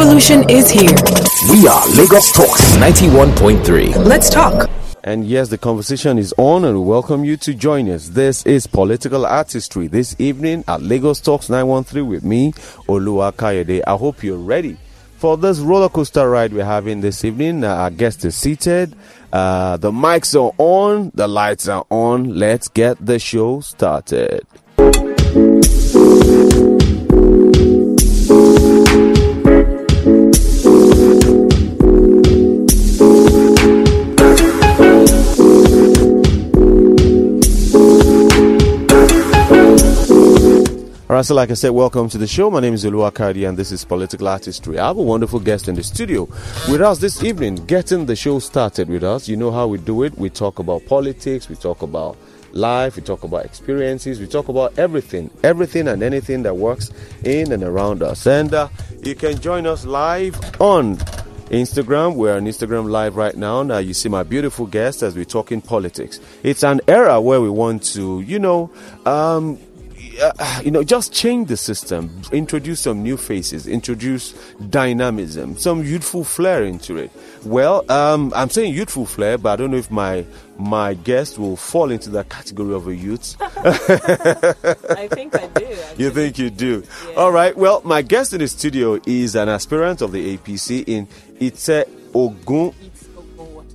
revolution is here. We are Lagos Talks 91.3. Let's talk. And yes, the conversation is on, and we welcome you to join us. This is Political Artistry this evening at Lagos Talks 913 with me, Olua Kayode. I hope you're ready for this roller coaster ride we're having this evening. Uh, our guest is seated, uh, the mics are on, the lights are on. Let's get the show started. All right, so like I said, welcome to the show. My name is Olu Akadi, and this is Political Artistry. I have a wonderful guest in the studio with us this evening, getting the show started with us. You know how we do it. We talk about politics, we talk about life, we talk about experiences, we talk about everything, everything and anything that works in and around us. And uh, you can join us live on Instagram. We're on Instagram live right now. Now you see my beautiful guest as we're talking politics. It's an era where we want to, you know, um, uh, you know, just change the system, introduce some new faces, introduce dynamism, some youthful flair into it. Well, um, I'm saying youthful flair, but I don't know if my my guest will fall into that category of a youth. I think I do. Actually. You think you do? Yeah. All right. Well, my guest in the studio is an aspirant of the APC in Ite Ogun. It's Ogun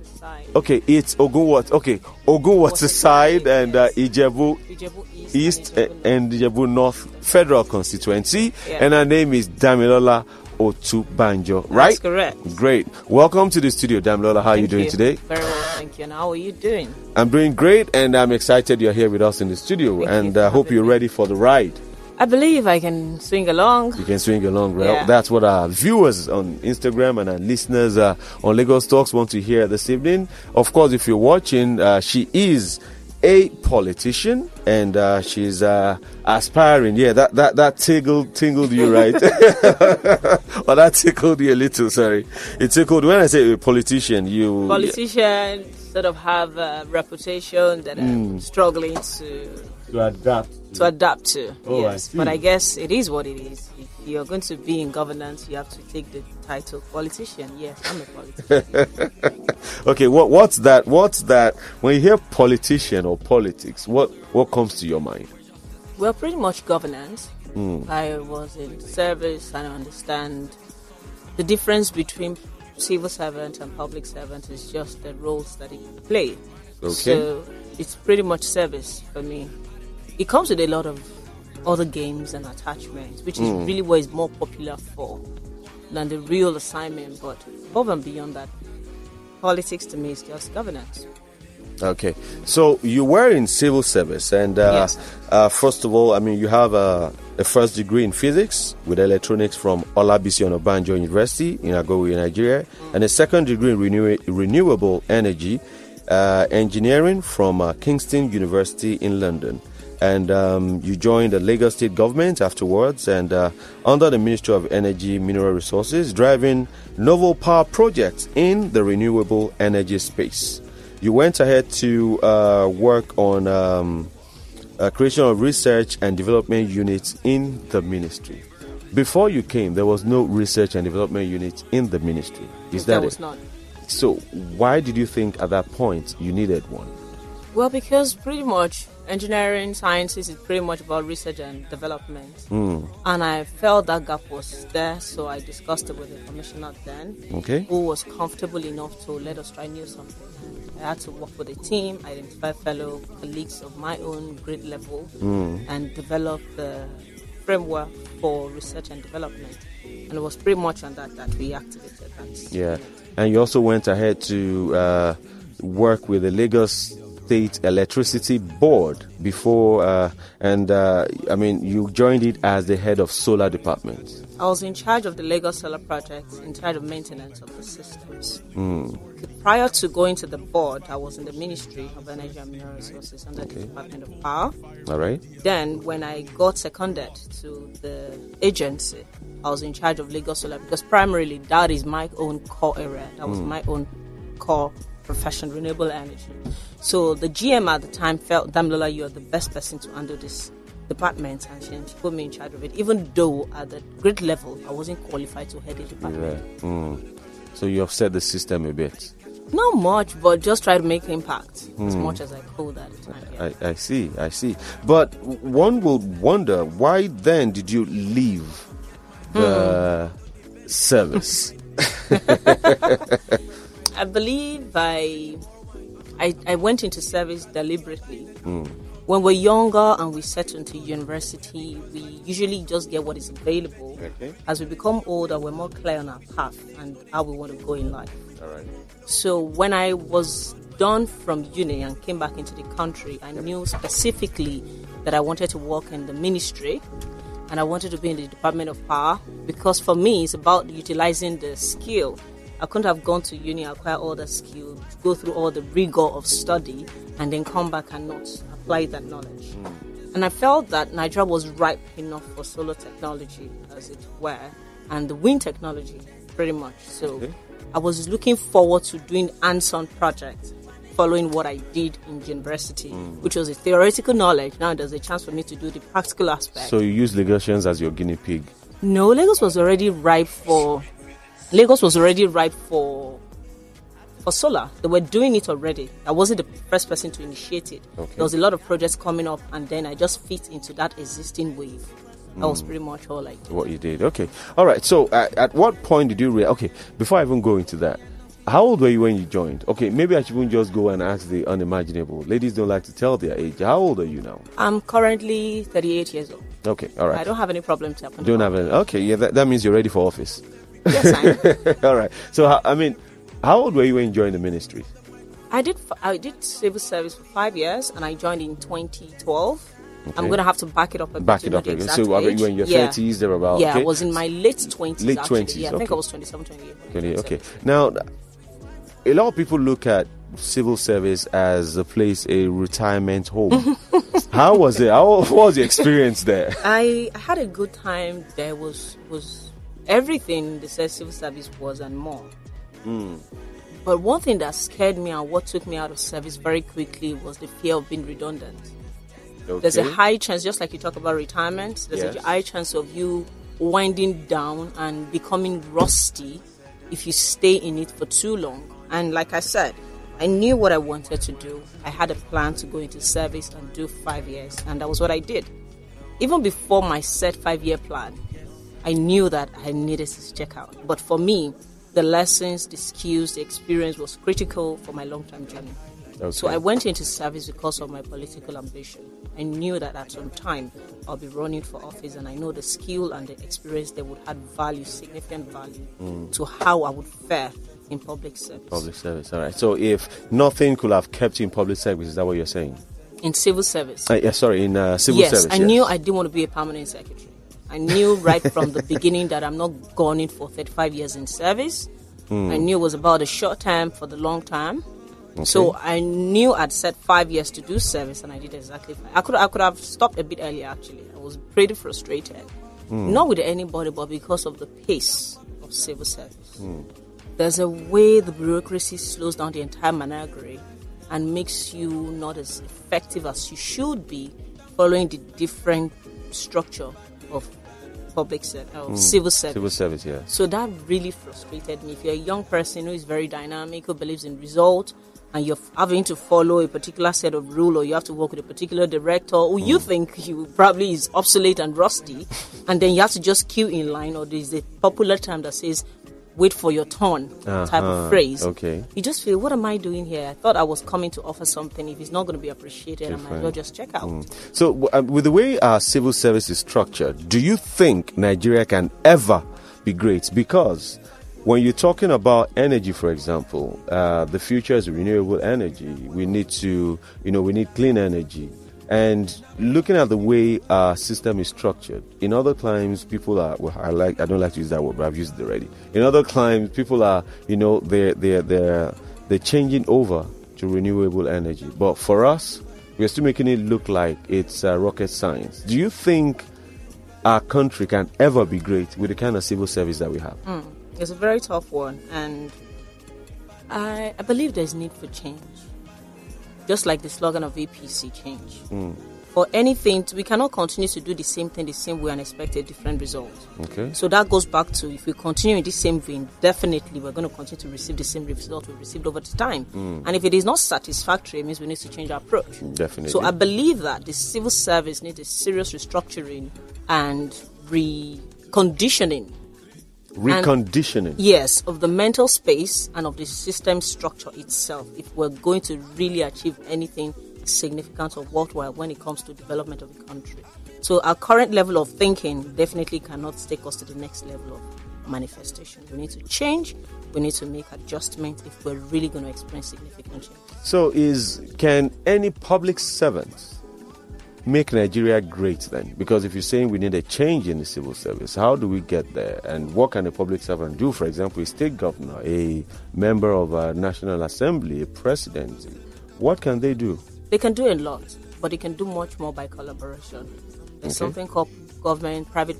Okay, it's Ogun what? Okay, Ogun Waterside and uh, Ijebu Ijebu East, and Ijebu North Federal Constituency, Yeah. and her name is Damilola Otubanjo. Right? That's correct. Great. Welcome to the studio, Damilola. How are you Thank doing today? Very well, thank you. And how are you doing? I'm doing great, and I'm excited you're here with us in the studio, Thank and I hope you're me. ready for the ride. I believe I can swing along. You can swing along, well. Yeah. That's what our viewers on Instagram and our listeners uh, on Lagos Talks want to hear this evening. Of course, if you're watching, uh, she is a politician and uh, she's uh, aspiring. Yeah, that that that tingled tingled you right, or that tickled you a little. Sorry, it tickled when I say a politician. You Politicians sort of have a reputation that Hmm. I'm struggling to to adapt. To adapt to. Oh, yes, see. but I guess it is what it is. If you're going to be in governance, you have to take the title politician. Yes, I'm a politician. Okay, what what's that? What's that? When you hear politician or politics, what what comes to your mind? Well, pretty much governance. Hmm. I was in service and I understand the difference between civil servant and public servant is just the roles that it play. Okay. So it's pretty much service for me. It comes with a lot of other games and attachments, which is Hmm. really what is more popular for than the real assignment. But above and beyond that, politics to me is just governance. Okay, so you were in civil service, and uh, Yes. uh, first of all, I mean, you have a, a first degree in physics with electronics from Olabisi Onabanjo University in Agogo, Nigeria, and a second degree in renew- renewable energy uh, engineering from uh, Kingston University in London. And um, you joined the Lagos state government afterwards, and uh, under the Ministry of Energy, Mineral Resources, driving novel power projects in the renewable energy space you went ahead to uh, work on um, creation of research and development units in the ministry. Before you came, there was no research and development unit in the ministry. Is that there it? was not. So, why did you think at that point you needed one? Well, because pretty much engineering sciences is pretty much about research and development. Hmm. And I felt that gap was there, so I discussed it with the commissioner then, Okay. who was comfortable enough to let us try new something. I had to work with a team, identify fellow colleagues of my own grade level, Hmm. and develop the framework for research and development. And it was pretty much on that that we activated that. Yeah. And you also went ahead to uh, work with the Lagos State Electricity Board before, uh, and uh, I mean, you joined it as the head of solar department. I was in charge of the Lagos Solar Project, in charge of maintenance of the systems. Prior to going to the board, I was in the Ministry of Energy and Mineral Resources under the Department of Power. All right. Then, when I got seconded to the agency, I was in charge of Lagos Solar because primarily that is my own core area. That was my own core profession, renewable energy. So the GM at the time felt, Damlola, you are the best person to handle this department and she, she put me in charge of it, even though at the grade level I wasn't qualified to head the Yeah. department. Mm. So you upset the system a bit. Not much, but just try to make impact as much as I could at the time. Yeah. I, I see, I see. But one would wonder why then did you leave the service? I believe I, I, I went into service deliberately. When we're younger and we settle into university, we usually just get what is available. Okay. As we become older, we're more clear on our path and how we want to go in life. All right. So when I was done from uni and came back into the country, I knew specifically that I wanted to work in the ministry and I wanted to be in the Department of Power because for me it's about utilizing the skill. I couldn't have gone to uni, acquire all the skill, go through all the rigor of study, and then come back and not apply that knowledge. Hmm. And I felt that Nigeria was ripe enough for solar technology, as it were, and the wind technology, pretty much. So Okay. I was looking forward to doing hands-on projects following what I did in university, hmm. which was a theoretical knowledge. Now there's a chance for me to do the practical aspect. So you use Lagosians as your guinea pig. no, Lagos was already ripe for Lagos was already ripe for for solar. They were doing it already. I wasn't the first person to initiate it. Okay. There was a lot of projects coming up, and then I just fit into that existing wave. That was pretty much all I did. What you did. Okay. All right. So uh, at what point did you realize? Okay. Before I even go into that, how old were you when you joined? Okay. Maybe I shouldn't just go and ask the unimaginable. Ladies don't like to tell their age. How old are you now? I'm currently 38 years old. Okay. all right. I don't have any problem to happen. Don't have any. Okay. Yeah. That, that means you're ready for office. Yes, I am. All right. So I mean, how old were you when you joined the ministry? I did. I did civil service for five years, and I joined in 2012. Okay. I'm gonna have to back it up a bit. Back it up again. So, I mean, you were in your yeah. 30s, thereabout, Yeah, okay? I was in my late 20s. Late 20s, Yeah, I think okay. I was 27, 28. when I Okay, okay. Now, a lot of people look at civil service as a place, a retirement home. How was it? How what was the experience there? I I had a good time. There was was everything the civil service was and more. Hmm. But one thing that scared me and what took me out of service very quickly was the fear of being redundant. There's a high chance, just like you talk about retirement, there's Yes. a high chance of you winding down and becoming rusty if you stay in it for too long. And like I said, I knew what I wanted to do. I had a plan to go into service and do five years, and that was what I did. Even before my set five year plan, I knew that I needed to check out. But for me, the lessons, the skills, the experience was critical for my long term journey. So I went into service because of my political ambition. I knew that at some time I'll be running for office, and I know the skill and the experience they would add value, significant value, to how I would fare in public service. Public service. All right. So if nothing could have kept you in public service, is that what you're saying? In civil service. Uh, yeah, sorry, in uh, civil yes, service. I yes. knew I didn't want to be a permanent secretary. I knew right from the beginning that I'm not going in for 35 years in service. Hmm. I knew it was about the short time for the long term. So I knew I'd set five years to do service, and I did exactly. Five. I could I could have stopped a bit earlier. Actually, I was pretty frustrated, Hmm. not with anybody, but because of the pace of civil service. Hmm. There's a way the bureaucracy slows down the entire menagerie and makes you not as effective as you should be following the different structure of public ser- of uh, hmm. civil service. Civil service, yeah. So that really frustrated me. If you're a young person who is very dynamic, who believes in result, and you're having to follow a particular set of rule, or you have to work with a particular director who you hmm. think you probably is obsolete and rusty, and then you have to just queue in line, or there's a popular term that says "wait for your turn" type Uh-huh. of phrase. Okay. You just feel, what am I doing here? I thought I was coming to offer something. If it's not going to be appreciated, I might as well just check out. So, w- uh, with the way our civil service is structured, do you think Nigeria can ever be great? Because when you're talking about energy, for example, uh, the future is renewable energy. We need to, you know, we need clean energy. And looking at the way our system is structured, in other climes, people are. Well, I like. I don't like to use that word, but I've used it already. In other climes, people are. You know, they're they're they're they're changing over to renewable energy. But for us, we're still making it look like it's uh, rocket science. Do you think our country can ever be great with the kind of civil service that we have? It's a very tough one, and I, I believe there's need for change. Just like the slogan of APC, change. Hmm. for anything, we cannot continue to do the same thing the same way and expect a different result. Okay. So that goes back to if we continue in the same vein, definitely we're going to continue to receive the same result we've received over the time. Hmm. And if it is not satisfactory, it means we need to change our approach. Definitely. So I believe that the civil service needs a serious restructuring and reconditioning Reconditioning. Yes, of the mental space and of the system structure itself, if we're going to really achieve anything significant or worthwhile when it comes to development of the country. So our current level of thinking definitely cannot take us to the next level of manifestation. We need to change. We need to make adjustments if we're really going to experience significant change. So, is can any public servant make Nigeria great then? Because if you're saying we need a change in the civil service, how do we get there? And what can a public servant do? For example, a state governor, a member of a national assembly, a president. What can they do? They can do a lot, but they can do much more by collaboration. There's Okay. something called government private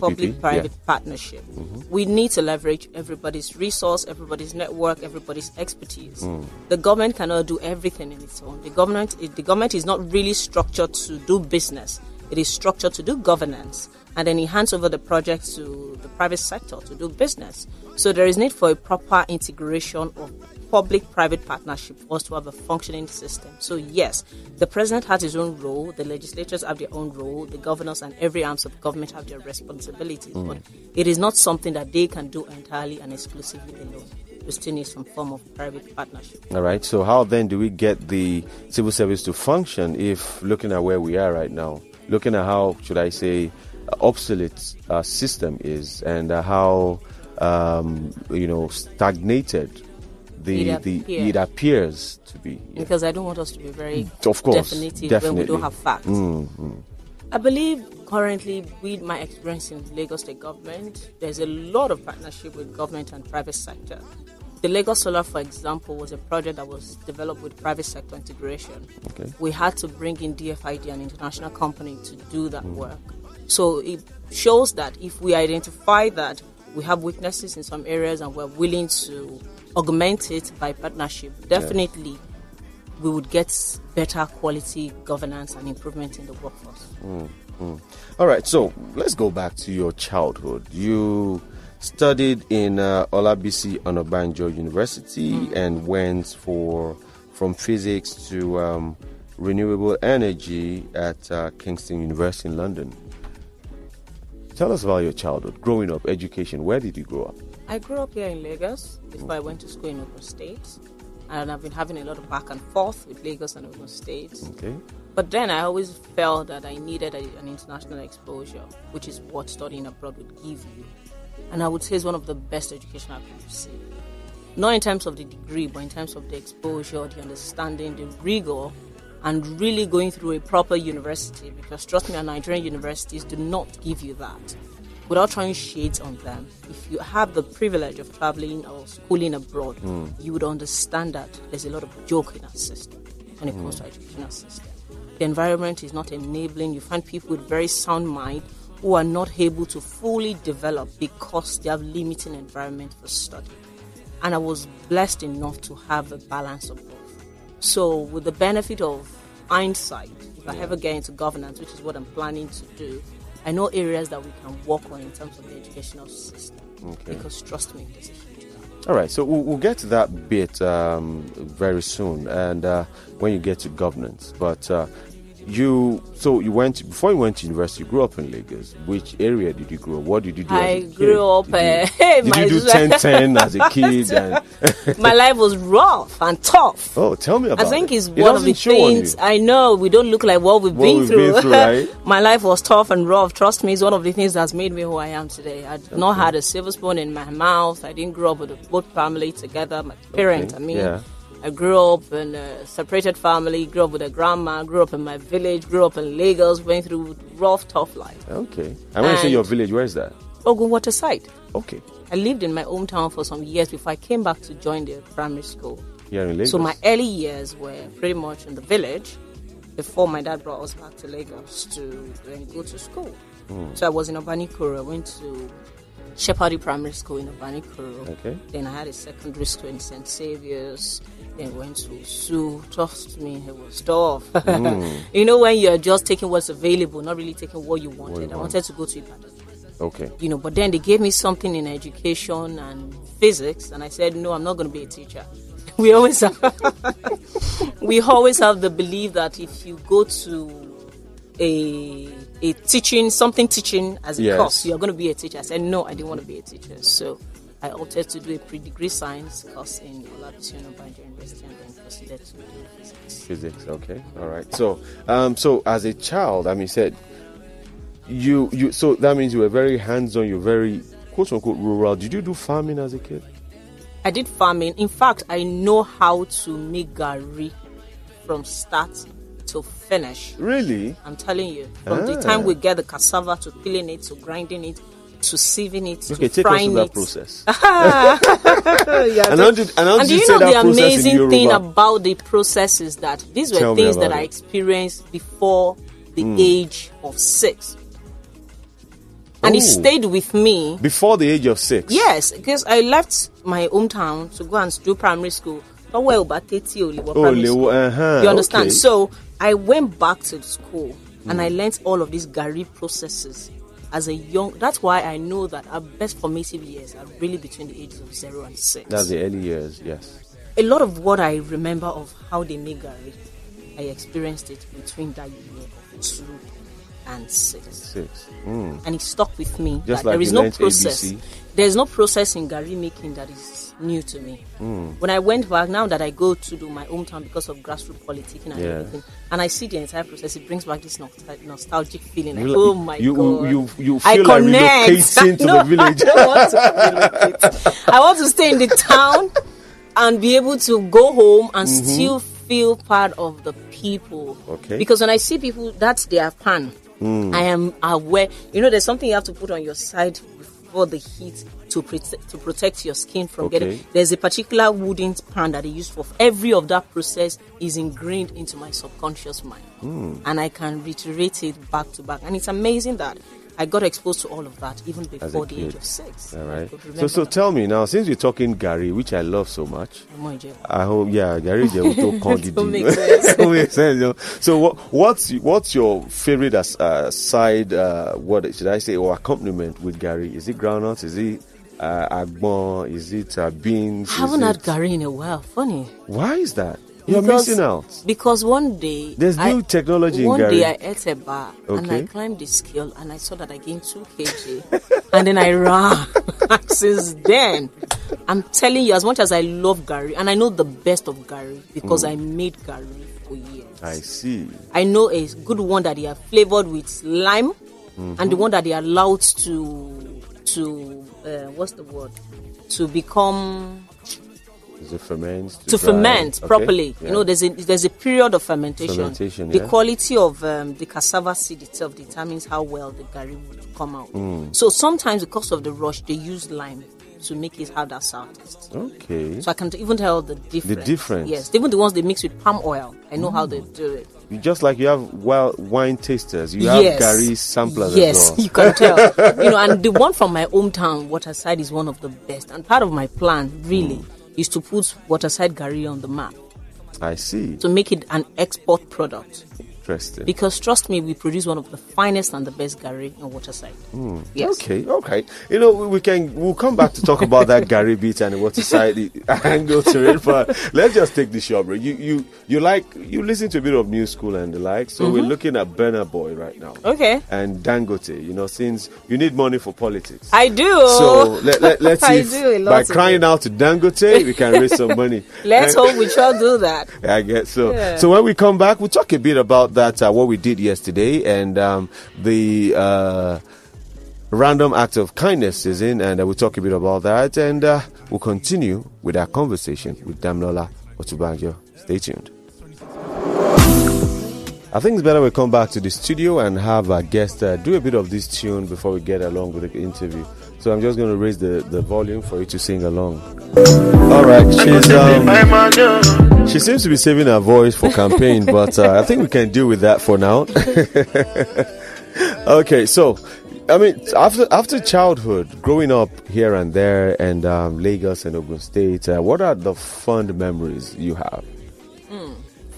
public private yeah. Mm-hmm. partnership. We need to leverage everybody's resource, everybody's network, everybody's expertise. Mm. The government cannot do everything in its own. The government the government is not really structured to do business. It is structured to do governance and then it hands over the project to the private sector to do business. So there is need for a proper integration of public private partnership for us to have a functioning system. So, yes, the president has his own role, the legislators have their own role, the governors and every arms of government have their responsibilities. But it is not something that they can do entirely and exclusively alone. We still need some form of private partnership. All right. So, how then do we get the civil service to function if looking at where we are right now, looking at how, should I say, obsolete our system is and uh, how, um, you know, stagnated the, It the appears. it appears to be. Yeah. Because I don't want us to be very mm. Of course, definitive when we don't have facts. Mm, mm, I believe currently, with my experience in the Lagos State government, there's a lot of partnership with government and private sector. The Lagos Solar, for example, was a project that was developed with private sector integration. Okay. We had to bring in DFID, an international company, to do that mm. work. So it shows that if we identify that we have weaknesses in some areas and we're willing to augment it by partnership, definitely we would get better quality governance and improvement in the workforce. All right, so let's go back to your childhood. You studied in uh, Olabisi Onabanjo University and went for from physics to um, renewable energy at uh, Kingston University in London. Tell us about your childhood, growing up, education. Where did you grow up? I grew up here in Lagos before I went to school in Ogun State. And I've been having a lot of back and forth with Lagos and Ogun State. Okay. But then I always felt that I needed a, an international exposure, which is what studying abroad would give you. And I would say it's one of the best education I could receive. Not in terms of the degree, but in terms of the exposure, the understanding, the rigor, and really going through a proper university. Because trust me, our Nigerian universities do not give you that. Without throwing shades on them, if you have the privilege of traveling or schooling abroad, hmm. you would understand that there's a lot of joke in our system when it comes to hmm. educational system. The environment is not enabling. You find people with very sound mind who are not able to fully develop because they have limiting environment for study. And I was blessed enough to have a balance of both. So, with the benefit of hindsight, if I ever get into governance, which is what I'm planning to do, I know areas that we can work on in terms of the educational system. Okay. Because trust me, there's a huge gap. All right, so we'll, we'll get to that bit um, very soon, and uh, when you get to governance. But uh, you, so you went before you went to university. You grew up in Lagos. Which area did you grow? up? What did you do? I grew up, Did uh, you, did you do 10-10 as a kid? And, My life was rough and tough. oh, tell me about I think it's It one of the doesn't show on things. I know we don't look like what we've What been we've through. been through, right? my life was tough and rough. Trust me, it's one of the things that's made me who I am today. I did not had a silver spoon in my mouth. I didn't grow up with a both family together. My parents, Okay, I mean, yeah. I grew up in a separated family. Grew up with a grandma. Grew up in my village. Grew up in Lagos. Went through rough, tough life. Okay. And when you say your village, where is that? Ogun Waterside. Okay. I lived in my hometown for some years before I came back to join the primary school. Here in Lagos. So my early years were pretty much in the village before my dad brought us back to Lagos to then go to school. Hmm. So I was in Obanikoro. I went to Shepherdie Primary School in Obanikoro. Okay. Then I had a secondary school in St. Saviour's. Then went to Sue. Trust me, it was tough. Mm. you know, when you're just taking what's available, not really taking what you wanted. I want. wanted to go to Ibadan Okay. you know but then they gave me something in education and physics and i said no i'm not going to be a teacher we always have we always have the belief that if you go to a a teaching something teaching as a Yes. course you're going to be a teacher i said no i didn't want to be a teacher so i opted to do a pre-degree science course in University and then proceeded to do physics Physics. Okay. All right. So, um, so as a child, I mean, said you you. So that means you were very hands-on. You're very quote unquote rural. Did you do farming as a kid? I did farming. In fact, I know how to make gari from start to finish. Really? I'm telling you, from the Ah. time we get the cassava to peeling it to grinding it to sieving it Okay, to take us frying it. process. Yeah, And how did and how and did do you know the amazing thing about the process is that these were Tell things that about I experienced before the Hmm. age of six, and it Oh. stayed with me Before the age of six. Yes, because I left my hometown to go and do primary school. Not well, but thirty only Oh, primary school. uh-huh, You understand? okay. So I went back to school and I learnt all of these gari processes as a young. That's why I know that our best formative years are really between the ages of zero and six. That's the early years. Yes. a lot of what I remember of how they make gari, I experienced it between that year of two and six Six. Mm. and it stuck with me. Just that like there is no process. ABC. There's no process in gari making that is new to me. Hmm. When I went back, now that I go to do my hometown because of grassroots politics and Yeah. everything, and I see the entire process, it brings back this nostalgic feeling. Like, oh my you- god, you- you I like connect. No, the village. I don't want to relocate. I want to stay in the town and be able to go home and still feel part of the people. Mm-hmm. Okay. Because when I see people, that's their pan. Mm. I am aware. You know, there's something you have to put on your side before the heat to protect to protect your skin from Okay. getting. There's a particular wooden pan that they use for every of that process is ingrained into my subconscious mind, Hmm. and I can reiterate it back to back. And it's amazing that I got exposed to all of that even before the age of six. All right. So, so that. tell me now, since we're talking gari, which I love so much, I hope, yeah, gari Jewuto Kongidi. Don't make sense. Don't sense, you know. So, what, what's what's your favorite as, uh, side? Uh, what should I say, or accompaniment with gari? Is it groundnuts? Is it uh, agbon? Is it uh, beans? I haven't had gari in a while. Funny. Why is that? You're Because- missing out. Because one day There's I- new technology One day I ate a bar and I climbed the scale and I saw that I gained two kg, and then I ran. Since then, I'm telling you, as much as I love gari and I know the best of gari because I made gari for years. Mm. I see. I know a good one that they are flavored with lime, Mm-hmm. and the one that they are allowed to to uh, what's the word to become Is it ferment? to dry? ferment Okay, properly. yeah. You know, there's a there's a period of fermentation. Fermentation, the yeah. quality of um, the cassava seed itself determines how well the gari would come out. Mm. So sometimes, because of the rush, they use lime to make it have that sour taste. Okay. So I can even tell the difference. The difference. Yes, even the ones they mix with palm oil. I know how they Mm. do it. You- Just like you have well wine tasters, you have yes. gari samplers Yes, as well. you can tell. you know, and the one from my hometown, Waterside, is one of the best. And part of my plan, really, Mm. Is to put Waterside gari on the map I see. to make it an export product. Interesting. Because trust me, we produce one of the finest and the best gari on Waterside. Yes. Okay, okay. You know, we- can we'll come back to talk about that gari beat and society angle to it. But let's just take the shop. bro. You you you like you listen to a bit of new school and the like. So Mm-hmm. we're looking at Burna Boy right now. Okay. And Dangote, you know, since you need money for politics. I do. so let, let, let's see I if do a lot by crying it. out to Dangote, we can raise some money. Let's And- hope we shall do that. I guess so. Yeah. So when we come back, we'll talk a bit about that, uh, what we did yesterday, and um, the uh, random act of kindness is in, and uh, we'll talk a bit about that, and uh, we'll continue with our conversation with Damilola Otubanjo. Stay tuned. I think it's better we come back to the studio and have our guest uh, do a bit of this tune before we get along with the interview. So I'm just going to raise the, the volume for you to sing along. All right, she's um, she seems to be saving her voice for campaign, but uh, I think we can deal with that for now. okay, so I mean, after after childhood, growing up here and there, and um, Lagos and Ogun State, uh, what are the fond memories you have?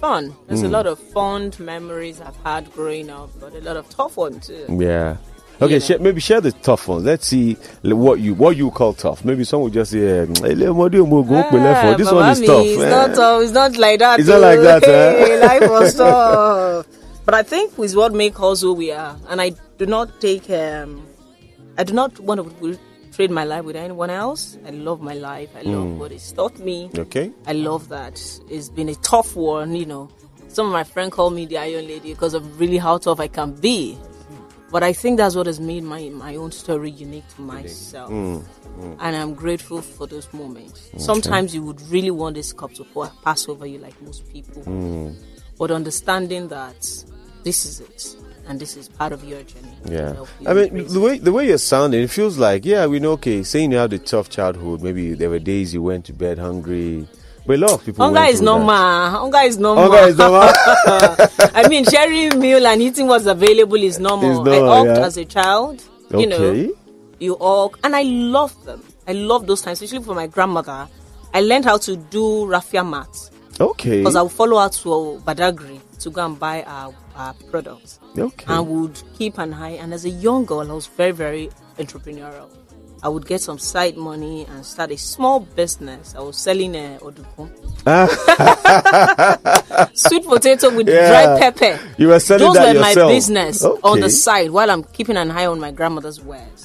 Fun. There's Hmm. a lot of fond memories I've had growing up, but a lot of tough ones too. Yeah. Okay, share, maybe share the tough ones. Let's see what you what you call tough. Maybe some would just say, "Ele ọmọdé ò mọ ògùn ó "This Ah, one is tough." It's eh? not, tough. it's not like that. It's not like oh. that, eh? Hey, life was tough. But I think it's what makes us who we are. And I do not take, um, I do not want to trade my life with anyone else. I love my life. I love Hmm. what it's taught me. Okay. I love that. It's been a tough one, you know. Some of my friends call me the Iron Lady because of really how tough I can be. But I think that's what has made my my own story unique to myself. Mm, mm. And I'm grateful for those moments. Sometimes you would really want this cup to pass over you like most people. Mm. But understanding that this is it and this is part of your journey. Yeah. I mean, the way the way you're sounding, it feels like yeah, we know. Okay, saying you had a tough childhood. Maybe there were days you went to bed hungry, but a lot of people. Hunger is that. normal. Hunger is normal. Hunger is normal. I mean, sharing meal and eating what's available is normal. I hulked yeah. as a child. You Okay. know, you hulk, and I love them. I love those times, especially for my grandmother. I learned how to do raffia mats okay. because I would follow her to Badagry to go and buy our, our products okay. and would keep an eye. And as a young girl, I was very, very entrepreneurial. I would get some side money and start a small business. I was selling uh, odukun. Sweet potato with Yeah. dry pepper. You were selling Those that were yourself. my business on the side while I'm keeping an eye on my grandmother's wares.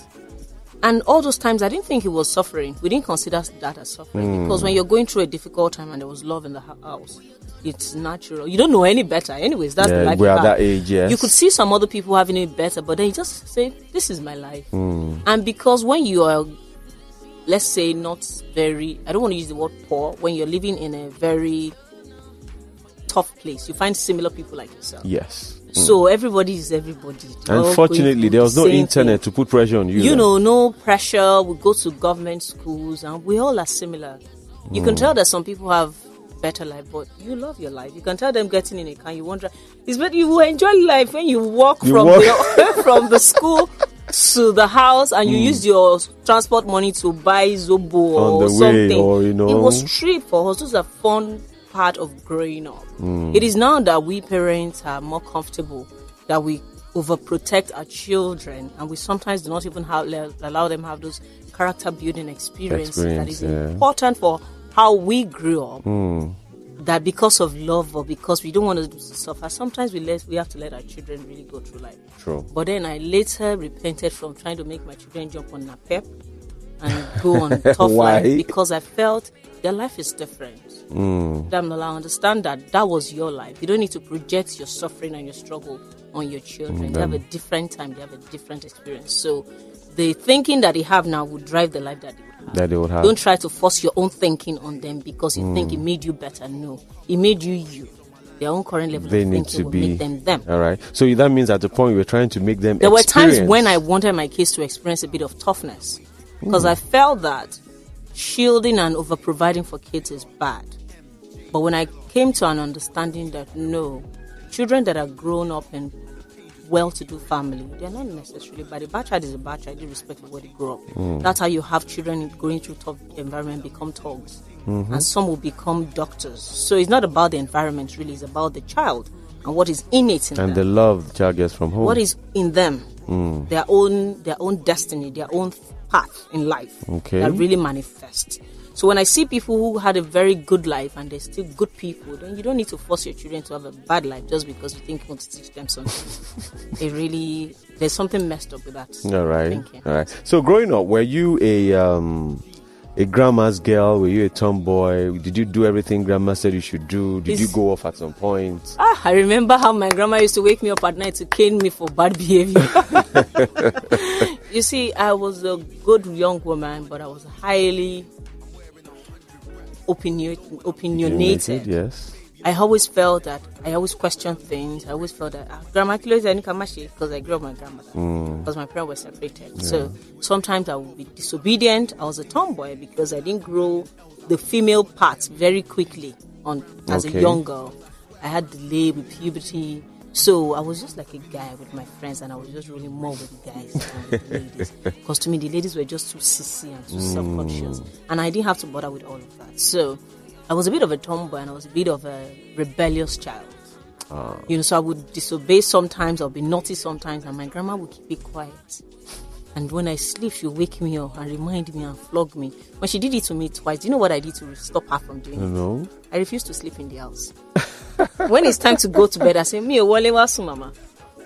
And all those times, I didn't think he was suffering. We didn't consider that as suffering Hmm. because when you're going through a difficult time and there was love in the house, it's natural. You don't know any better, anyways. That's the Yeah, life we're you at that age, yes. You could see some other people having it better, but then you just say, "This is my life." Hmm. And because when you are, let's say, not very, I don't want to use the word poor. When you're living in a very tough place, you find similar people like yourself. yes. So everybody is everybody. They're Unfortunately, there was the no internet thing. to put pressure on you. You then. know, no pressure. We go to government schools, and we all are similar. You Hmm. can tell that some people have better life, but you love your life. You can tell them getting in a car. You wonder, it's but you will enjoy life when you walk You from walk- the from the school to the house, and you Hmm. use your transport money to buy zobo or the way, something. or, you know. It was treat for us. Those are fun part of growing up. Hmm. It is now that we parents are more comfortable that we overprotect our children and we sometimes do not even have, allow them have those character building experiences that Experience, is yeah. Important for how we grew up. That because of love or because we don't want to suffer, sometimes we let we have to let our children really go through life. True. But then I later repented from trying to make my children jump on a pep and go on tough life because I felt their life is different. Mm. Damola, I understand that that was your life. You don't need to project your suffering and your struggle on your children. They have a different time, they have a different experience. So the thinking that they have now would drive the life that they would have. That they would have. Don't try to force your own thinking on them because you think it Mm. made you better. No, it made you you. Their own current level they of need thinking to be make them them. All right. So that means at the point we were trying to make them. There were times when I wanted my kids to experience a bit of toughness because Hmm. I felt that shielding and over providing for kids is bad. But when I came to an understanding that no, children that are grown up in well to do family, they're not necessarily bad. A bad child is a bad child, irrespective of where they grow up. Hmm. That's how you have children going through tough environment become thugs. Mm-hmm. And some will become doctors. So it's not about the environment really, it's about the child and what is innate in and them And the love the child gets from home. what is in them Hmm. their own their own destiny their own path in life Okay. that really manifest so when i see people who had a very good life and they're still good people then you don't need to force your children to have a bad life just because you think you want to teach them something it really there's something messed up with that All right. thinking. All right. So growing up, were you a um a grandma's girl? Were you a tomboy? Did you do everything grandma said you should do? Did you go off at some point? Ah, I remember how my grandma used to wake me up at night to cane me for bad behavior. you see, I was a good young woman, but I was highly opinion- opinionated. Yes. I always felt that I always questioned things. I always felt that ah, grandma close any kamashi because I grew up with my grandmother because my parents were separated. So sometimes I would be disobedient. I was a tomboy because I didn't grow the female part very quickly on as Okay. a young girl. I had delay with puberty. So I was just like a guy with my friends, and I was just really more with the guys than with the ladies. Because to me, the ladies were just too sissy and too hmm. self-conscious, and I didn't have to bother with all of that. So I was a bit of a tomboy, and I was a bit of a rebellious child. Ah. You know, so I would disobey sometimes, or be naughty sometimes, and my grandma would keep it quiet. And when I sleep, she'll wake me up and remind me and flog me. When she did it to me twice, do you know what I did to stop her from doing it? No. I refused to sleep in the house. when it's time to go to bed, I say, Me, wale wasu, mama.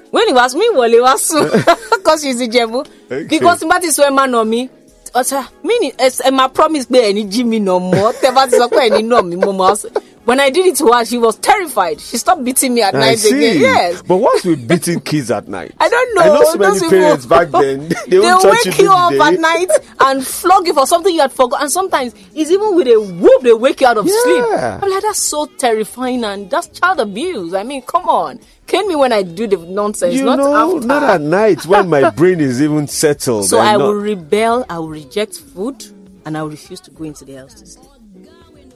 When it was me, wale wasu. Because she's a jebu. Okay. Because somebody saw a man on me. Ọ̀sẹ̀ mi ni ẹ máa promise pé ẹni jí mi nà mọ́ tẹ́ bá ti sọ pé ẹni nà mí mo máa sọ. When I did it to her, she was terrified. She stopped beating me at I night see. again. Yes. But what's with beating kids at night? I don't know. I know so many Those people- parents back then. They, They won't wake you you up at night and flog you for something you had forgotten. And sometimes it's even with a whoop they wake you out of sleep. I'm like, that's so terrifying and that's child abuse. I mean, come on. Kill me when I do the nonsense, You not know, after. not at night when my brain is even settled. so I not- will rebel, I will reject food, and I will refuse to go into the house to sleep.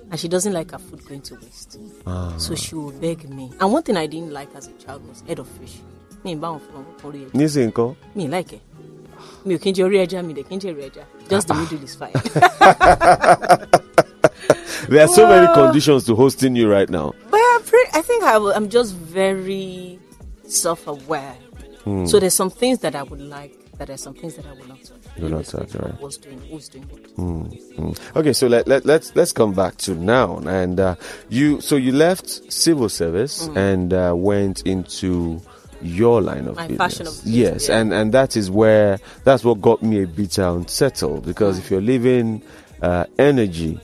And she doesn't like her food going to waste. Ah. So she will beg me. And one thing I didn't like as a child was head of fish. Me bound from Korea. Nísìnyí ńkọ́? Me like it. Me ò kí n jẹ orí ẹja, mi dẹ̀ kí orí ẹja. Just the middle is fine. There are so many conditions to hosting you right now. But I'm pretty, I think I I'm just very self-aware. Hmm. So there's some things that I would like, but are some things that I will not touch. You will not touch, right. What's doing, who's doing what. Mm. Okay, so let, let let's let's come back to now. And uh, you, so you left civil service Mm. and uh, went into your line of My business. fashion of business, yes, yeah. and and that is where that's what got me a bit unsettled because if you're leaving uh, energy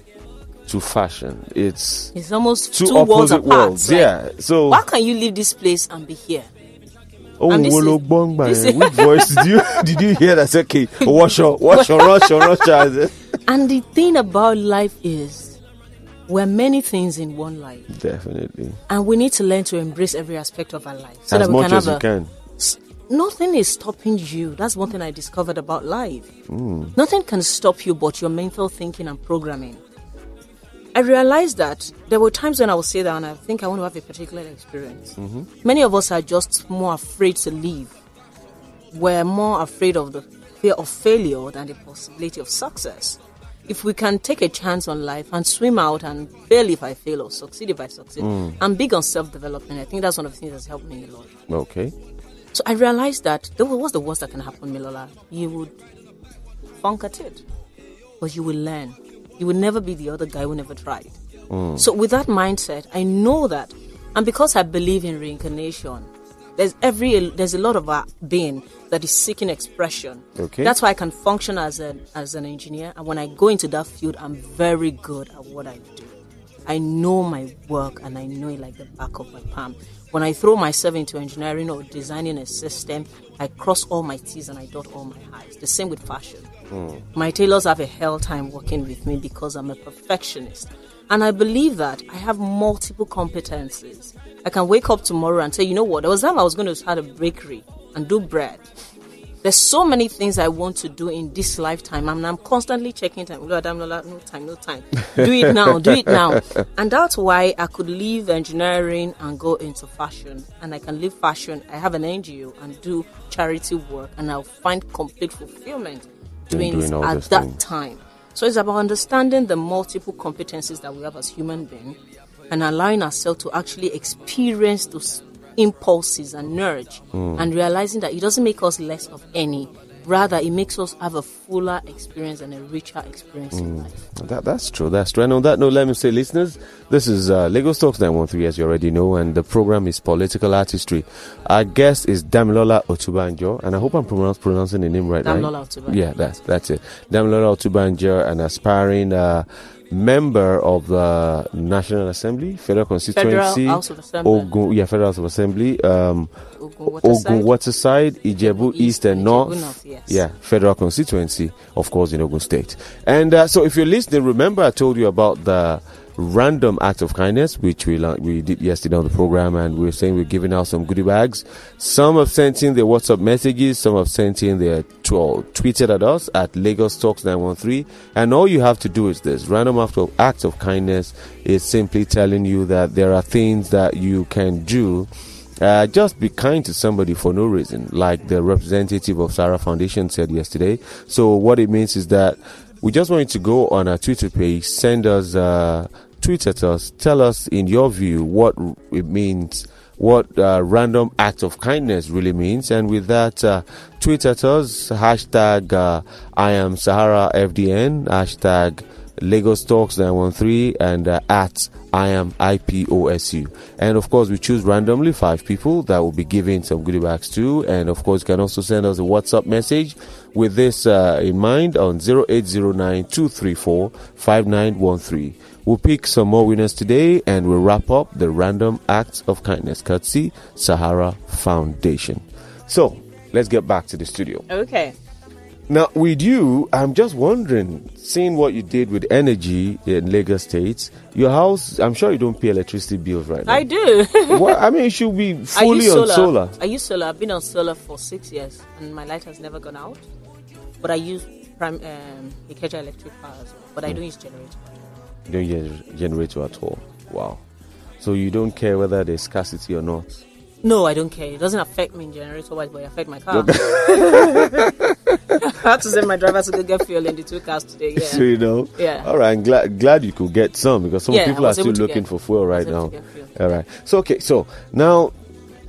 to fashion, it's It's almost two, two, worlds opposite apart. worlds. like, yeah. So Why can you leave this place and be here? Oh, Wolo is- Gbongba, this is- which voice did you did you hear that? said, Okay, wash on, wash on, rush on, rush on. And the thing about life is, we're many things in one life, Definitely, and we need to learn to embrace every aspect of our life so as that we much can as have you a, can. Nothing is stopping you. That's one thing I discovered about life. Hmm. Nothing can stop you but your mental thinking and programming. I realized that there were times when I would say that and I think I want to have a particular experience. Mm-hmm. Many of us are just more afraid to leave. We're more afraid of the fear of failure than the possibility of success. If we can take a chance on life and swim out and fail if I fail or succeed if I succeed, Hmm. I'm big on self development. I think that's one of the things that's helped me a lot. Okay. So I realized that what's the worst that can happen, Milola? You would funk at it, but you will learn. You will never be the other guy who never tried. Mm. So with that mindset, I know that, and because I believe in reincarnation, there's every there's a lot of our being that is seeking expression. Okay. That's why I can function as an as an engineer, and when I go into that field, I'm very good at what I do. I know my work and I know it like the back of my palm. When I throw myself into engineering or designing a system, I cross all my T's and I dot all my I's. The same with fashion. Mm. My tailors have a hell time working with me because I'm a perfectionist. And I believe that I have multiple competencies. I can wake up tomorrow and say, you know what, there was time I was going to start a bakery and do bread. There's so many things I want to do in this lifetime, and I'm constantly checking time. Lord, I'm not, no time, no time. Do it now, do it now. And that's why I could leave engineering and go into fashion. And I can leave fashion. I have an NGO and do charity work, and I'll find complete fulfillment doing, doing at that things. time. So it's about understanding the multiple competencies that we have as human beings and allowing ourselves to actually experience those impulses and nudge Hmm. and realizing that it doesn't make us less of any. Rather, it makes us have a fuller experience and a richer experience Hmm. in life. That, that's true. That's true. And on that note, let me say, listeners, this is uh, Lagos Talks 913, as you already know, and the program is Political Artistry. Our guest is Damilola Otubanjo, and I hope I'm pronounce, pronouncing the name right. Damilola right? Otubanjo. Yeah, that's that's it. Damilola Otubanjo, an aspiring uh, member of the National Assembly, Federal Constituency, House of Assembly. Ogun, yeah, Federal House of Assembly, um, Ogun Waterside. Ogun Waterside, Ijebu East and Ijebu North. North, yes. Yeah, federal constituency, of course, in Ogun State. And uh, so, if you're listening, remember I told you about the random act of kindness, which we la- we did yesterday on the program, and we were saying we're giving out some goodie bags. Some have sent in their WhatsApp messages, some have sent in their tw- tweeted at us at Lagos Talks 913. And all you have to do is this random act of, act of kindness is simply telling you that there are things that you can do Uh, just be kind to somebody for no reason, like the representative of Sahara Foundation said yesterday. So what it means is that we just want you to go on our Twitter page, send us, uh, tweet at us, tell us in your view what it means what uh, random act of kindness really means. And with that, uh, tweet at us, hashtag uh, I am Sahara FDN, hashtag Lagos Talks 913, and uh, at I am IPOSU. And of course, we choose randomly five people that will be giving some goodie bags to. And of course, you can also send us a WhatsApp message with this uh, in mind on 0809 234 5913. We'll pick some more winners today and we'll wrap up the random acts of kindness courtesy Sahara Foundation. So let's get back to the studio. Okay. Now, with you, I'm just wondering, seeing what you did with energy in Lagos State, your house, I'm sure you don't pay electricity bills right now. I do. well, I mean, it should be I fully use on solar. solar. I use solar. I've been on solar for six years, and my light has never gone out. But I use prime um, Ikeja electric power as well. But I don't use generator. You don't use generator at all. Wow. So you don't care whether there's scarcity or not. No, I don't care. It doesn't affect me in generator wise, but it affect my car. I had to send my driver to go get fuel in the two cars today. Yeah. So you know. Yeah. All right. I'm glad glad you could get some because some Yeah, people are still looking get- for fuel right now. fuel. All right. So okay. So now,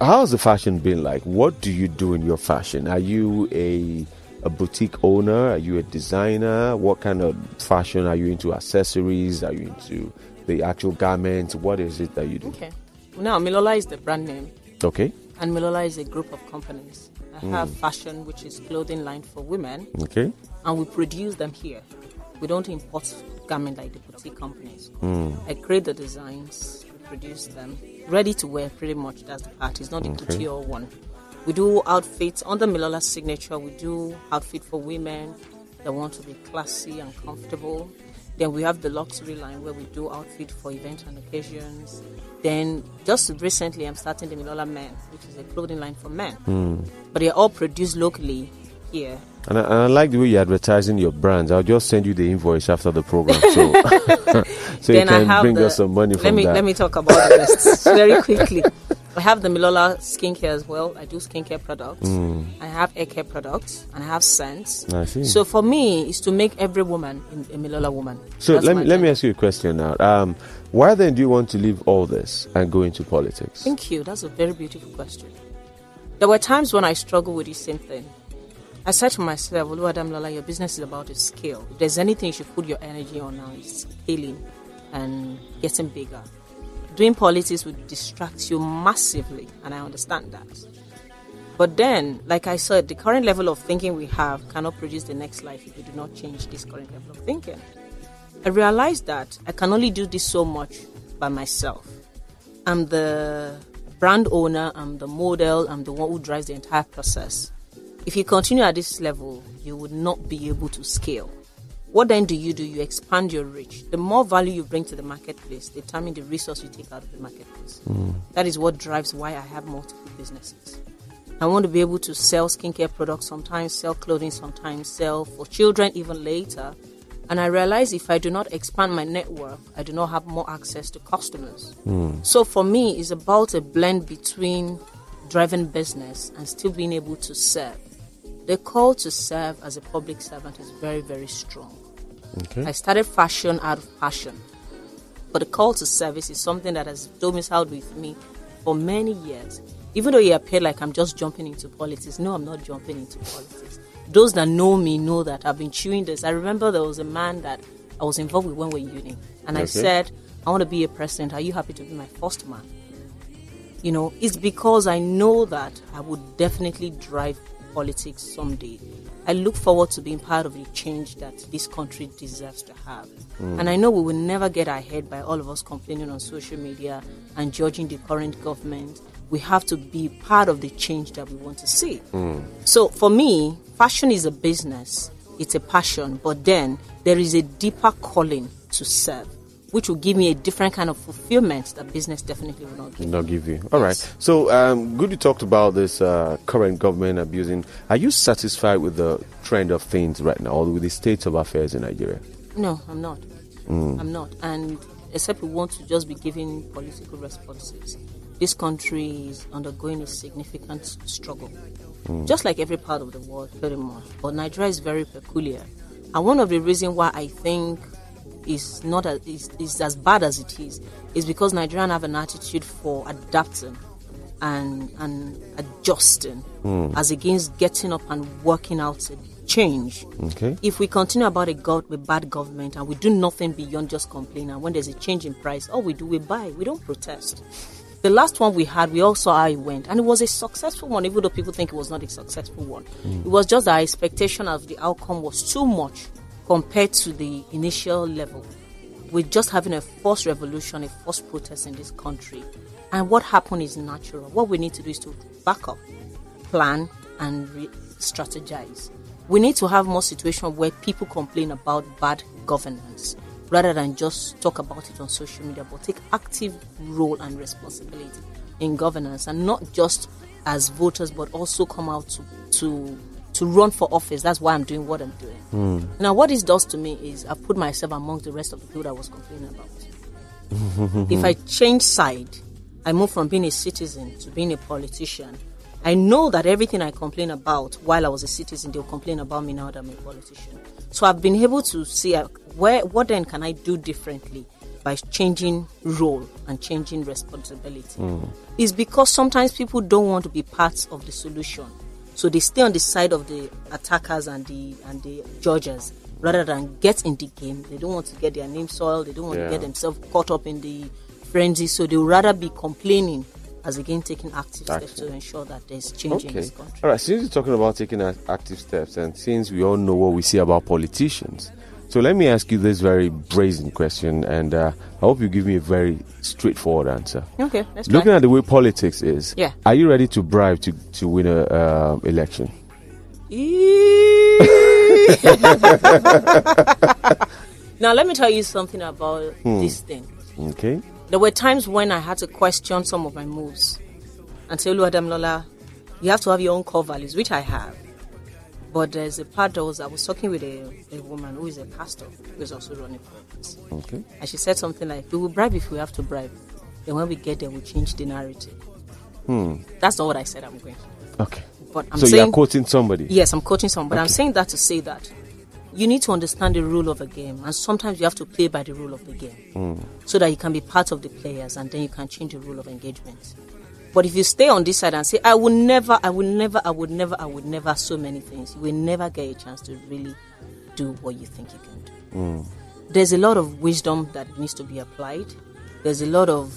how's the fashion been like? What do you do in your fashion? Are you a a boutique owner? Are you a designer? What kind of fashion are you into? Accessories? Are you into the actual garments? What is it that you do? Okay. Now, Milola is the brand name, Okay. and Milola is a group of companies. I mm. have fashion, which is clothing line for women, Okay. and we produce them here. We don't import garment like the boutique companies. Mm. I create the designs, we produce them, ready to wear. Pretty much that's the part. It's not the Okay. couture one. We do outfits under Milola signature. We do outfit for women that want to be classy and comfortable. Then we have the luxury line where we do outfit for events and occasions. Then just recently, I'm starting the Milola Men, which is a clothing line for men. Hmm. But they're all produced locally here. And I, and I like the way you're advertising your brands. I'll just send you the invoice after the program, so so you then can bring the, us some money let me that. let me talk about the rest very quickly. I have the Milola skincare as well. I do skincare products. I have hair care products, and I have scents. Mm. I see. So for me, it's to make every woman a Milola woman. So That's let me let me ask you a question now. Um, why then do you want to leave all this and go into politics? Thank you. That's a very beautiful question. There were times when I struggled with the same thing. I said to myself, Oluwadamilola, your business is about to scale. If there's anything you should put your energy on now, it's scaling and getting bigger. Doing politics would distract you massively, and I understand that. But then, like I said, the current level of thinking we have cannot produce the next life if we do not change this current level of thinking. I realized that I can only do this so much by myself. I'm the brand owner, I'm the model, I'm the one who drives the entire process. If you continue at this level, you would not be able to scale. What then do you do? You expand your reach. The more value you bring to the marketplace, determine the resource you take out of the marketplace. That is what drives why I have multiple businesses. I want to be able to sell skincare products sometimes, sell clothing sometimes, sell for children even later. And I realize if I do not expand my network, I do not have more access to customers. So for me, it's about a blend between driving business and still being able to serve. The call to serve as a public servant is very, very strong. Okay. I started fashion out of passion. But the call to service is something that has domiciled with me for many years. Even though it appeared like I'm just jumping into politics, no, I'm not jumping into politics. Those that know me know that I've been chewing this. I remember there was a man that I was involved with when we were in uni, and I said, I want to be a president. Are you happy to be my first man? You know, it's because I know that I would definitely drive politics someday. I look forward to being part of the change that this country deserves to have. And I know we will never get ahead by all of us complaining on social media and judging the current government. We have to be part of the change that we want to see. So for me, fashion is a business, it's a passion, but then there is a deeper calling to serve, which will give me a different kind of fulfillment that business definitely will not give. Not give you. All right. So, um, good you talked about this uh, current government abusing. Are you satisfied with the trend of things right now, or with the state of affairs in Nigeria? No, I'm not. I'm not. And except we want to just be giving political responses. this country is undergoing a significant struggle, just like every part of the world, pretty much. But Nigeria is very peculiar, and one of the reasons why I think is not as, is, is as bad as it is is because Nigerians have an attitude for adapting and and adjusting hmm. as against getting up and working out a change. Okay. If we continue about a, gov- a bad government and we do nothing beyond just complain, and when there's a change in price, all we do we buy. We don't protest. The last one we had, we all saw how it went, and it was a successful one, even though people think it was not a successful one. Hmm. It was just our expectation of the outcome was too much compared to the initial level. With just having a forced revolution, a forced protest in this country, and what happened is natural. What we need to do is to back up, plan, and re- strategize. We need to have more situations where people complain about bad governance rather than just talk about it on social media, but take active role and responsibility in governance, and not just as voters, but also come out to to to run for office. That's why I'm doing what I'm doing. Now, what this does to me is I've put myself amongst the rest of the people that I was complaining about. if I change side, I move from being a citizen to being a politician. I know that everything I complain about while I was a citizen, they'll complain about me now that I'm a politician. So I've been able to see uh, where what then can I do differently by changing role and changing responsibility. Is because sometimes people don't want to be part of the solution, so they stay on the side of the attackers and the and the judges rather than get in the game. They don't want to get their name soiled. They don't want Yeah. to get themselves caught up in the frenzy. So they would rather be complaining as again taking active steps to ensure that there's change in Okay. this country. All right. Since you're talking about taking active steps, and since we all know what we see about politicians, so let me ask you this very brazen question, and uh, I hope you give me a very straightforward answer. Okay, let's Looking try. at the way politics is, Yeah. are you ready to bribe to, to win a uh, election? now let me tell you something about Hmm. this thing. Okay. There were times when I had to question some of my moves and say, Damilola, you have to have your own core values, which I have. But there's a part that was I was talking with a, a woman who is a pastor who is also running for office. Okay. And she said something like, We will bribe if we have to bribe. Then when we get there, we'll change the narrative. Hmm. That's not what I said I'm going. Okay. But I'm so saying you're quoting somebody. Yes, I'm quoting someone, but I'm saying that to say that you need to understand the rule of a game, and sometimes you have to play by the rule of the game hmm. so that you can be part of the players and then you can change the rule of engagement. But if you stay on this side and say, I will never, I will never, I would never, I would never, so many things, you will never get a chance to really do what you think you can do. Hmm. There's a lot of wisdom that needs to be applied, there's a lot of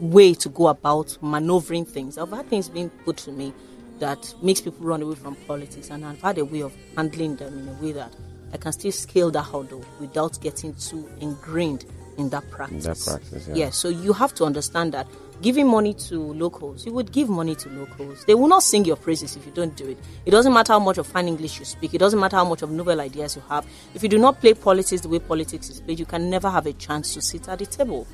way to go about maneuvering things. I've had things being put to me that makes people run away from politics, and I've had a way of handling them in a way that I can still scale that hurdle without getting too ingrained in that practice. That practice, yeah. Yes, so you have to understand that giving money to locals, you would give money to locals. They will not sing your praises if you don't do it. It doesn't matter how much of fine English you speak. It doesn't matter how much of novel ideas you have. If you do not play politics the way politics is played, you can never have a chance to sit at the table.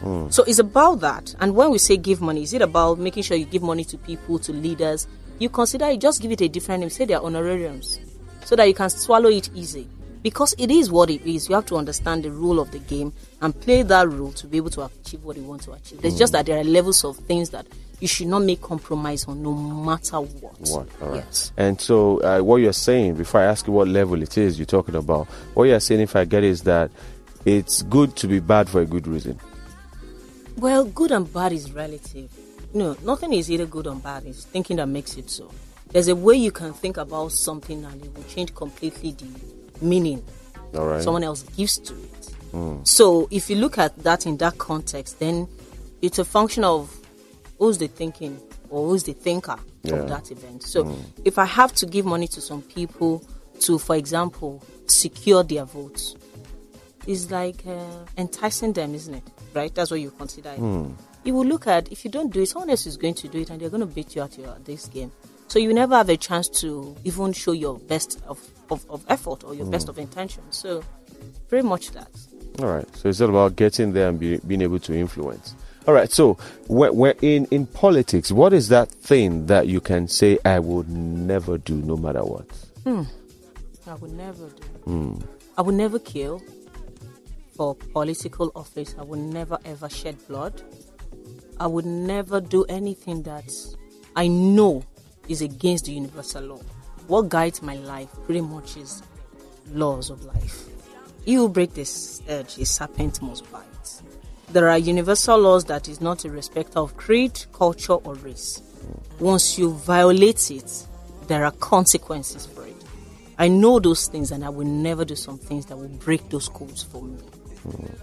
Hmm. So it's about that. And when we say give money, is it about making sure you give money to people, to leaders? You consider it, just give it a different name, say they're honorariums, so that you can swallow it easy. Because it is what it is. You have to understand the rule of the game and play that rule to be able to achieve what you want to achieve. It's just that there are levels of things that you should not make compromise on, no matter what. What? All right. Yes. And so, uh, what you're saying, before I ask you what level it is you're talking about, what you're saying, if I get it, is that it's good to be bad for a good reason. Well, good and bad is relative. No, nothing is either good or bad. It's thinking that makes it so. There's a way you can think about something and it will change completely the meaning All right. someone else gives to it. Hmm. So if you look at that in that context, then it's a function of who's the thinking or who's the thinker Yeah. of that event. So hmm. if I have to give money to some people to, for example, secure their votes, it's like uh, enticing them, isn't it? Right? That's what you consider it. Hmm. You will look at if you don't do it, someone else is going to do it, and they're going to beat you at your at this game. So you never have a chance to even show your best of, of, of effort or your best hmm. of intention. So pretty much that. All right. So it's all about getting there and be, being able to influence. All right. So we're, we're in in politics. What is that thing that you can say I would never do, no matter what? Hmm. I would never do. Hmm. I would never kill for political office. I would never ever shed blood. I would never do anything that I know is against the universal law. What guides my life pretty much is laws of life. Who break this edge, a serpent must bite. There are universal laws that is not a respecter of creed, culture, or race. Once you violate it, there are consequences for it. I know those things, and I will never do some things that will break those codes for me.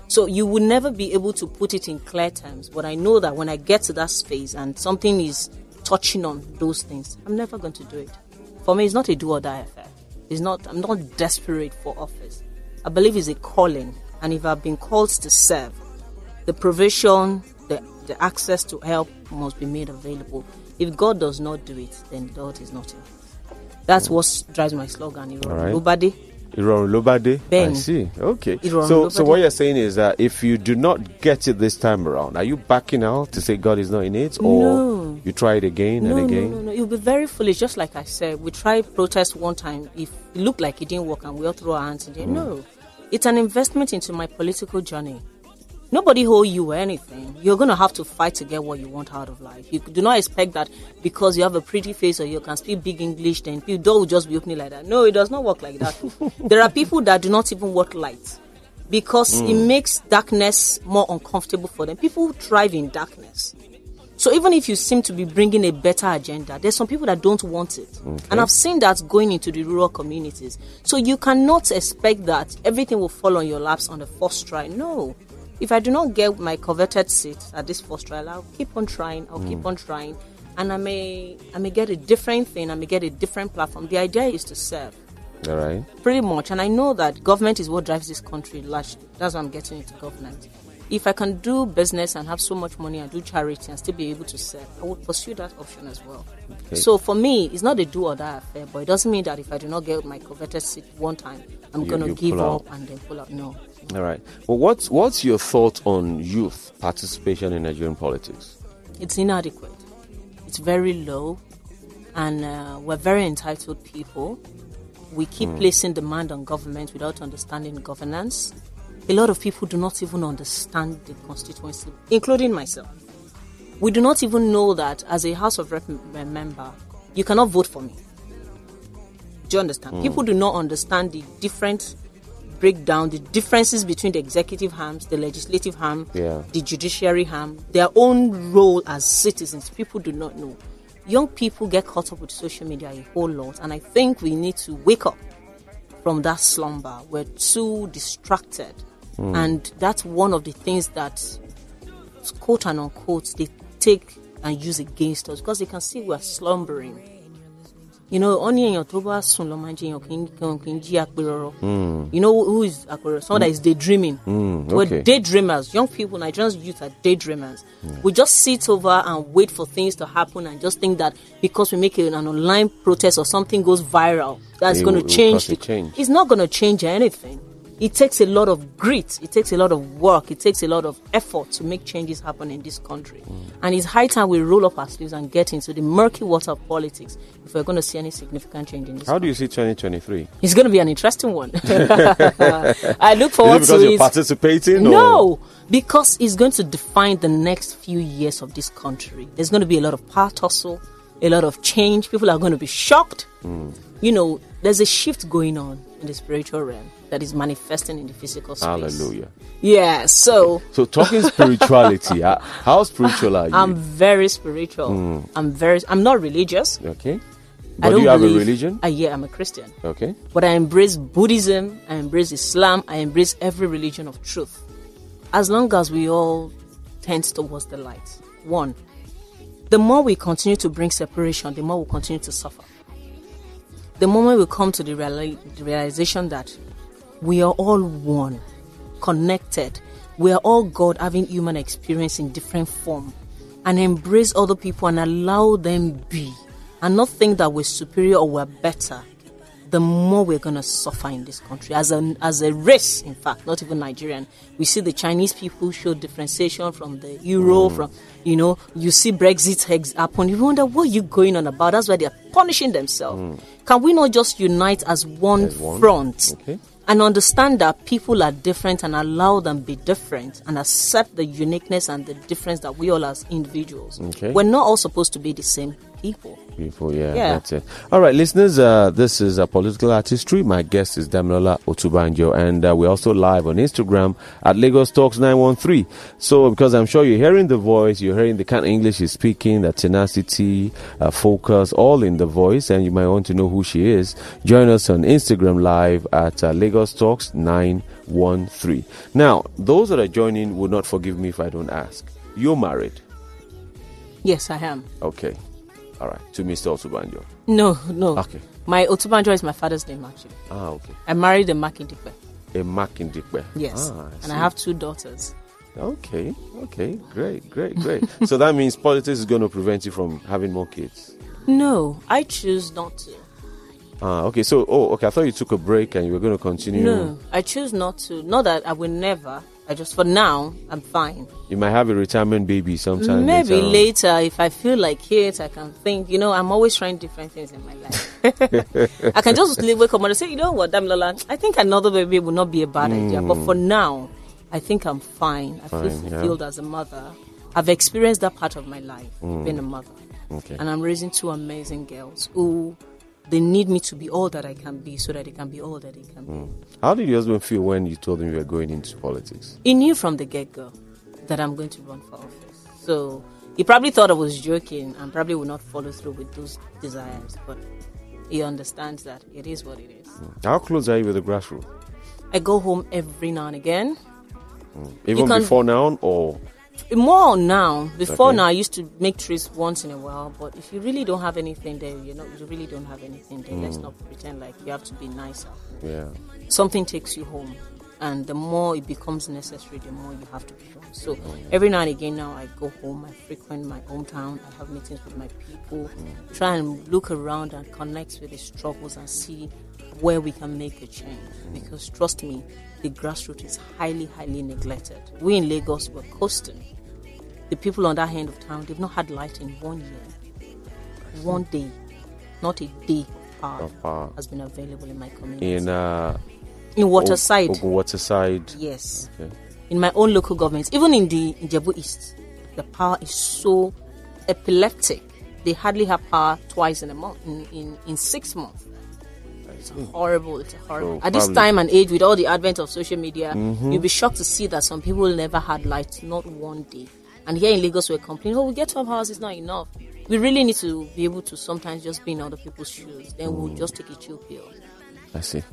So you will never be able to put it in clear terms, but I know that when I get to that space and something is touching on those things, I'm never going to do it. For me, it's not a do or die affair. It's not. I'm not desperate for office. I believe it's a calling, and if I've been called to serve, the provision, the, the access to help must be made available. If God does not do it, then God is not in. That's what drives my slogan. All right. Nobody. Ìrọ̀rùn ló bá dé. I see. Okay. Ìrọ̀rùn So, ló bá so what you're saying is that if you do not get it this time around, are you backing out to say God is not in it, or No. you try it again No, and again? no, no. No. You'll be very foolish. Just like I said, we tried protest one time. If it looked like it didn't work and we all throw our hands in there, hmm. no. It's an investment into my political journey. Nobody owe you anything. You're going to have to fight to get what you want out of life. You do not expect that because you have a pretty face or you can speak big English, then people door will just be opening like that. No, it does not work like that. there are people that do not even work light because it mm. makes darkness more uncomfortable for them. People thrive in darkness. So even if you seem to be bringing a better agenda, there's some people that don't want it. And I've seen that going into the rural communities. So you cannot expect that everything will fall on your laps on the first try. No. If I do not get my coveted seat at this first trial, I'll keep on trying, I'll keep mm. on trying. And I may I may get a different thing, I may get a different platform. The idea is to serve All right. pretty much. And I know that government is what drives this country largely. That's why I'm getting into government. If I can do business and have so much money and do charity and still be able to serve, I would pursue that option as well. Okay. So for me, it's not a do or die affair, but it doesn't mean that if I do not get my coveted seat one time, I'm going to give up out. and then pull out. No. All right. Well, what's what's your thought on youth participation in Nigerian politics? It's inadequate. It's very low, and uh, we're very entitled people. We keep hmm. placing demand on government without understanding governance. A lot of people do not even understand the constituency, including myself. We do not even know that as a House of Rep uh, member, you cannot vote for me. Do you understand? Hmm. People do not understand the different breakdown, the differences between the executive arms, the legislative arm, Yeah. the judiciary arm, their own role as citizens. People do not know. Young people get caught up with social media a whole lot, and I think we need to wake up from that slumber. We're too distracted, hmm. and that's one of the things that, quote and unquote, they take and use against us because they can see we're slumbering. You know, only in October, soon, lo máa ń jiyàn kì í- kì í jí àpérọ̀rọ̀. You know who is àpérọ̀rọ̀? Someone that is daydreaming. We're daydreamers. Young people, Nigerians youth are daydreamers. We just sit over and wait for things to happen and just think that because we make an online protest or something goes viral, that's going to change. the- change. It's not going to change anything. It takes a lot of grit. It takes a lot of work. It takes a lot of effort to make changes happen in this country. Mm. And it's high time we roll up our sleeves and get into the murky water of politics if we're going to see any significant change in this. Country. How do you see 2023? It's going to be an interesting one. I look Is forward it because to you're it. participating? or- No, because it's going to define the next few years of this country. There's going to be a lot of power tussle, a lot of change. People are going to be shocked. Mm. You know, there's a shift going on in the spiritual realm that is manifesting in the physical space. Hallelujah. Yeah, so So talking spirituality, how, how spiritual are you? I'm very spiritual. I'm very. I'm not religious. okay. I But do don't you have a religion? Uh, yeah, I'm a Christian. Okay. But I embrace Buddhism, I embrace Islam, I embrace every religion of truth. As long as we all tend towards the light. One, the more we continue to bring separation, the more we continue to suffer. The moment we come to the realization that we are all one, connected, we are all God having human experience in different form, and embrace other people and allow them be, and not think that we're superior or we're better, the more we're going to suffer in this country as a as a race. In fact, not even Nigerian. We see the Chinese people show differentiation from the Euro. Mm. From you know, you see Brexit ex- happen. You wonder what you going on about. That's why they're punishing themselves. Can we not just unite as one, Mm. As one? front? Okay. And understand that people are different and allow them to be different and accept the uniqueness and the difference that we all as individuals. Okay. We're not all supposed to be the same people. People, yeah, Yeah. that's it. All right, listeners, uh, this is a political artistry. My guest is Damilola Otubanjo, and uh, we're also live on Instagram at Lagos Talks 913. So, because I'm sure you're hearing the voice, you're hearing the kind of English he's speaking, the tenacity, uh, focus, all in the voice, and you might want to know who she is. Join us on Instagram live at uh, Lagos Talks 913. Now, those that are joining will not forgive me if I don't ask. You're married. Yes, I am. Okay. All right. To Mr. Otubanjo. No, no. Okay. My Otubanjo is my father's name, actually. Ah, okay. I married a Makindipe. A Makindikwe. Yes. Ah, and see. I have two daughters. Okay. Okay. Great. Great. Great. so that means politics is going to prevent you from having more kids. No, I choose not to. Ah. Okay. So, oh, okay. I thought you took a break and you were going to continue. No, I choose not to. Not that I will never. I just, for now, I'm fine. You might have a retirement baby sometime. Maybe later. later, if I feel like it, I can think. You know, I'm always trying different things in my life. I can just leave, wake up and say, you know what, Damilola, I think another baby would not be a bad idea. But for now, I think I'm fine. I feel Hmm. Fine, yeah. fulfilled as a mother. I've experienced that part of my life, Hmm. being a mother. Okay. And I'm raising two amazing girls who they need me to be all that I can be so that they can be all that they can be. Hmm. How did your husband feel when you told him you were going into politics? He knew from the get go that I'm going to run for office. So he probably thought I was joking and probably would not follow through with those desires. But he understands that it is what it is. Hmm. How close are you with the grassroots? I go home every now and again. Hmm. Even can- before now, or More now. Before Okay. now, I used to make trips once in a while. But if you really don't have anything there, you know, you really don't have anything there. Let's mm. not pretend like you have to be nicer. yeah. something takes you home and the more it becomes necessary the more you have to be home so mm. every now and again now i go home i frequent my hometown i have meetings with my people mm. try and look around and connect with the struggles and see where we can make a change because trust me the grassroots is highly highly neglected we in lagos were coasting the people on that end of town they've not had light in one year one day not a day of power, Of power. has been available in my community In uh, in waterside Ogun Waterside. Yes. Okay. In my own local government, even in the in Jebu East, the power is so epileptic. They hardly have power twice in a month, in, in, in six months. It's horrible. It's horrible. So At this time and age, with all the advent of social media, you'll be shocked to see that some people never had light, not one day. And here in Lagos, we're complaining, oh, we get 12 hours, it's not enough. We really need to be able to sometimes just be in other people's shoes. Then we'll just take a chill pill. I see.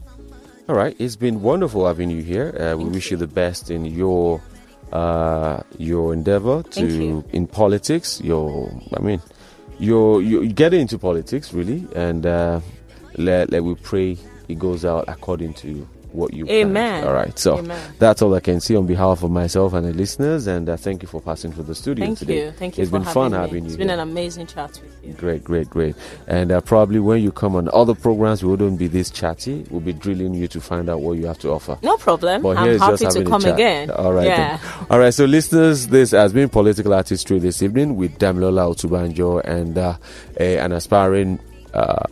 All right, it's been wonderful having you here. Uh, we wish you the best in your uh, your endeavor to you. in politics. Your, I mean, you're you getting into politics really, and uh, let let we pray it goes out according to what you. planned. Amen. All right, so Amen. that's all I can see on behalf of myself and the listeners, and uh, thank you for passing through the studio Thank today. you. Thank you It's been fun having me. having you. It's been here. an amazing chat with you. Great, great, great. And uh, probably when you come on other programs, we wouldn't be this chatty. We'll be drilling you to find out what you have to offer. No problem. But I'm happy to come again. All right. Yeah. All right. So, listeners, this has been Political Artistry this evening with Damilola Otubanjo and uh, a, an aspiring. Uh,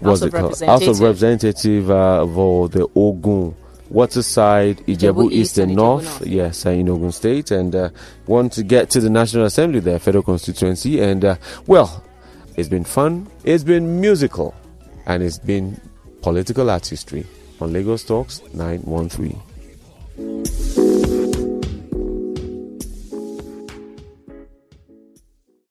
what's House it of called? House of Representative. Uh, for the Ogun Waterside, Ijebu, Ijebu East and and North, North. yes, uh, in Ogun State, and uh, want to get to the National Assembly, their federal constituency. And uh, well, it's been fun, it's been musical, and it's been political artistry on Lagos Talks 913.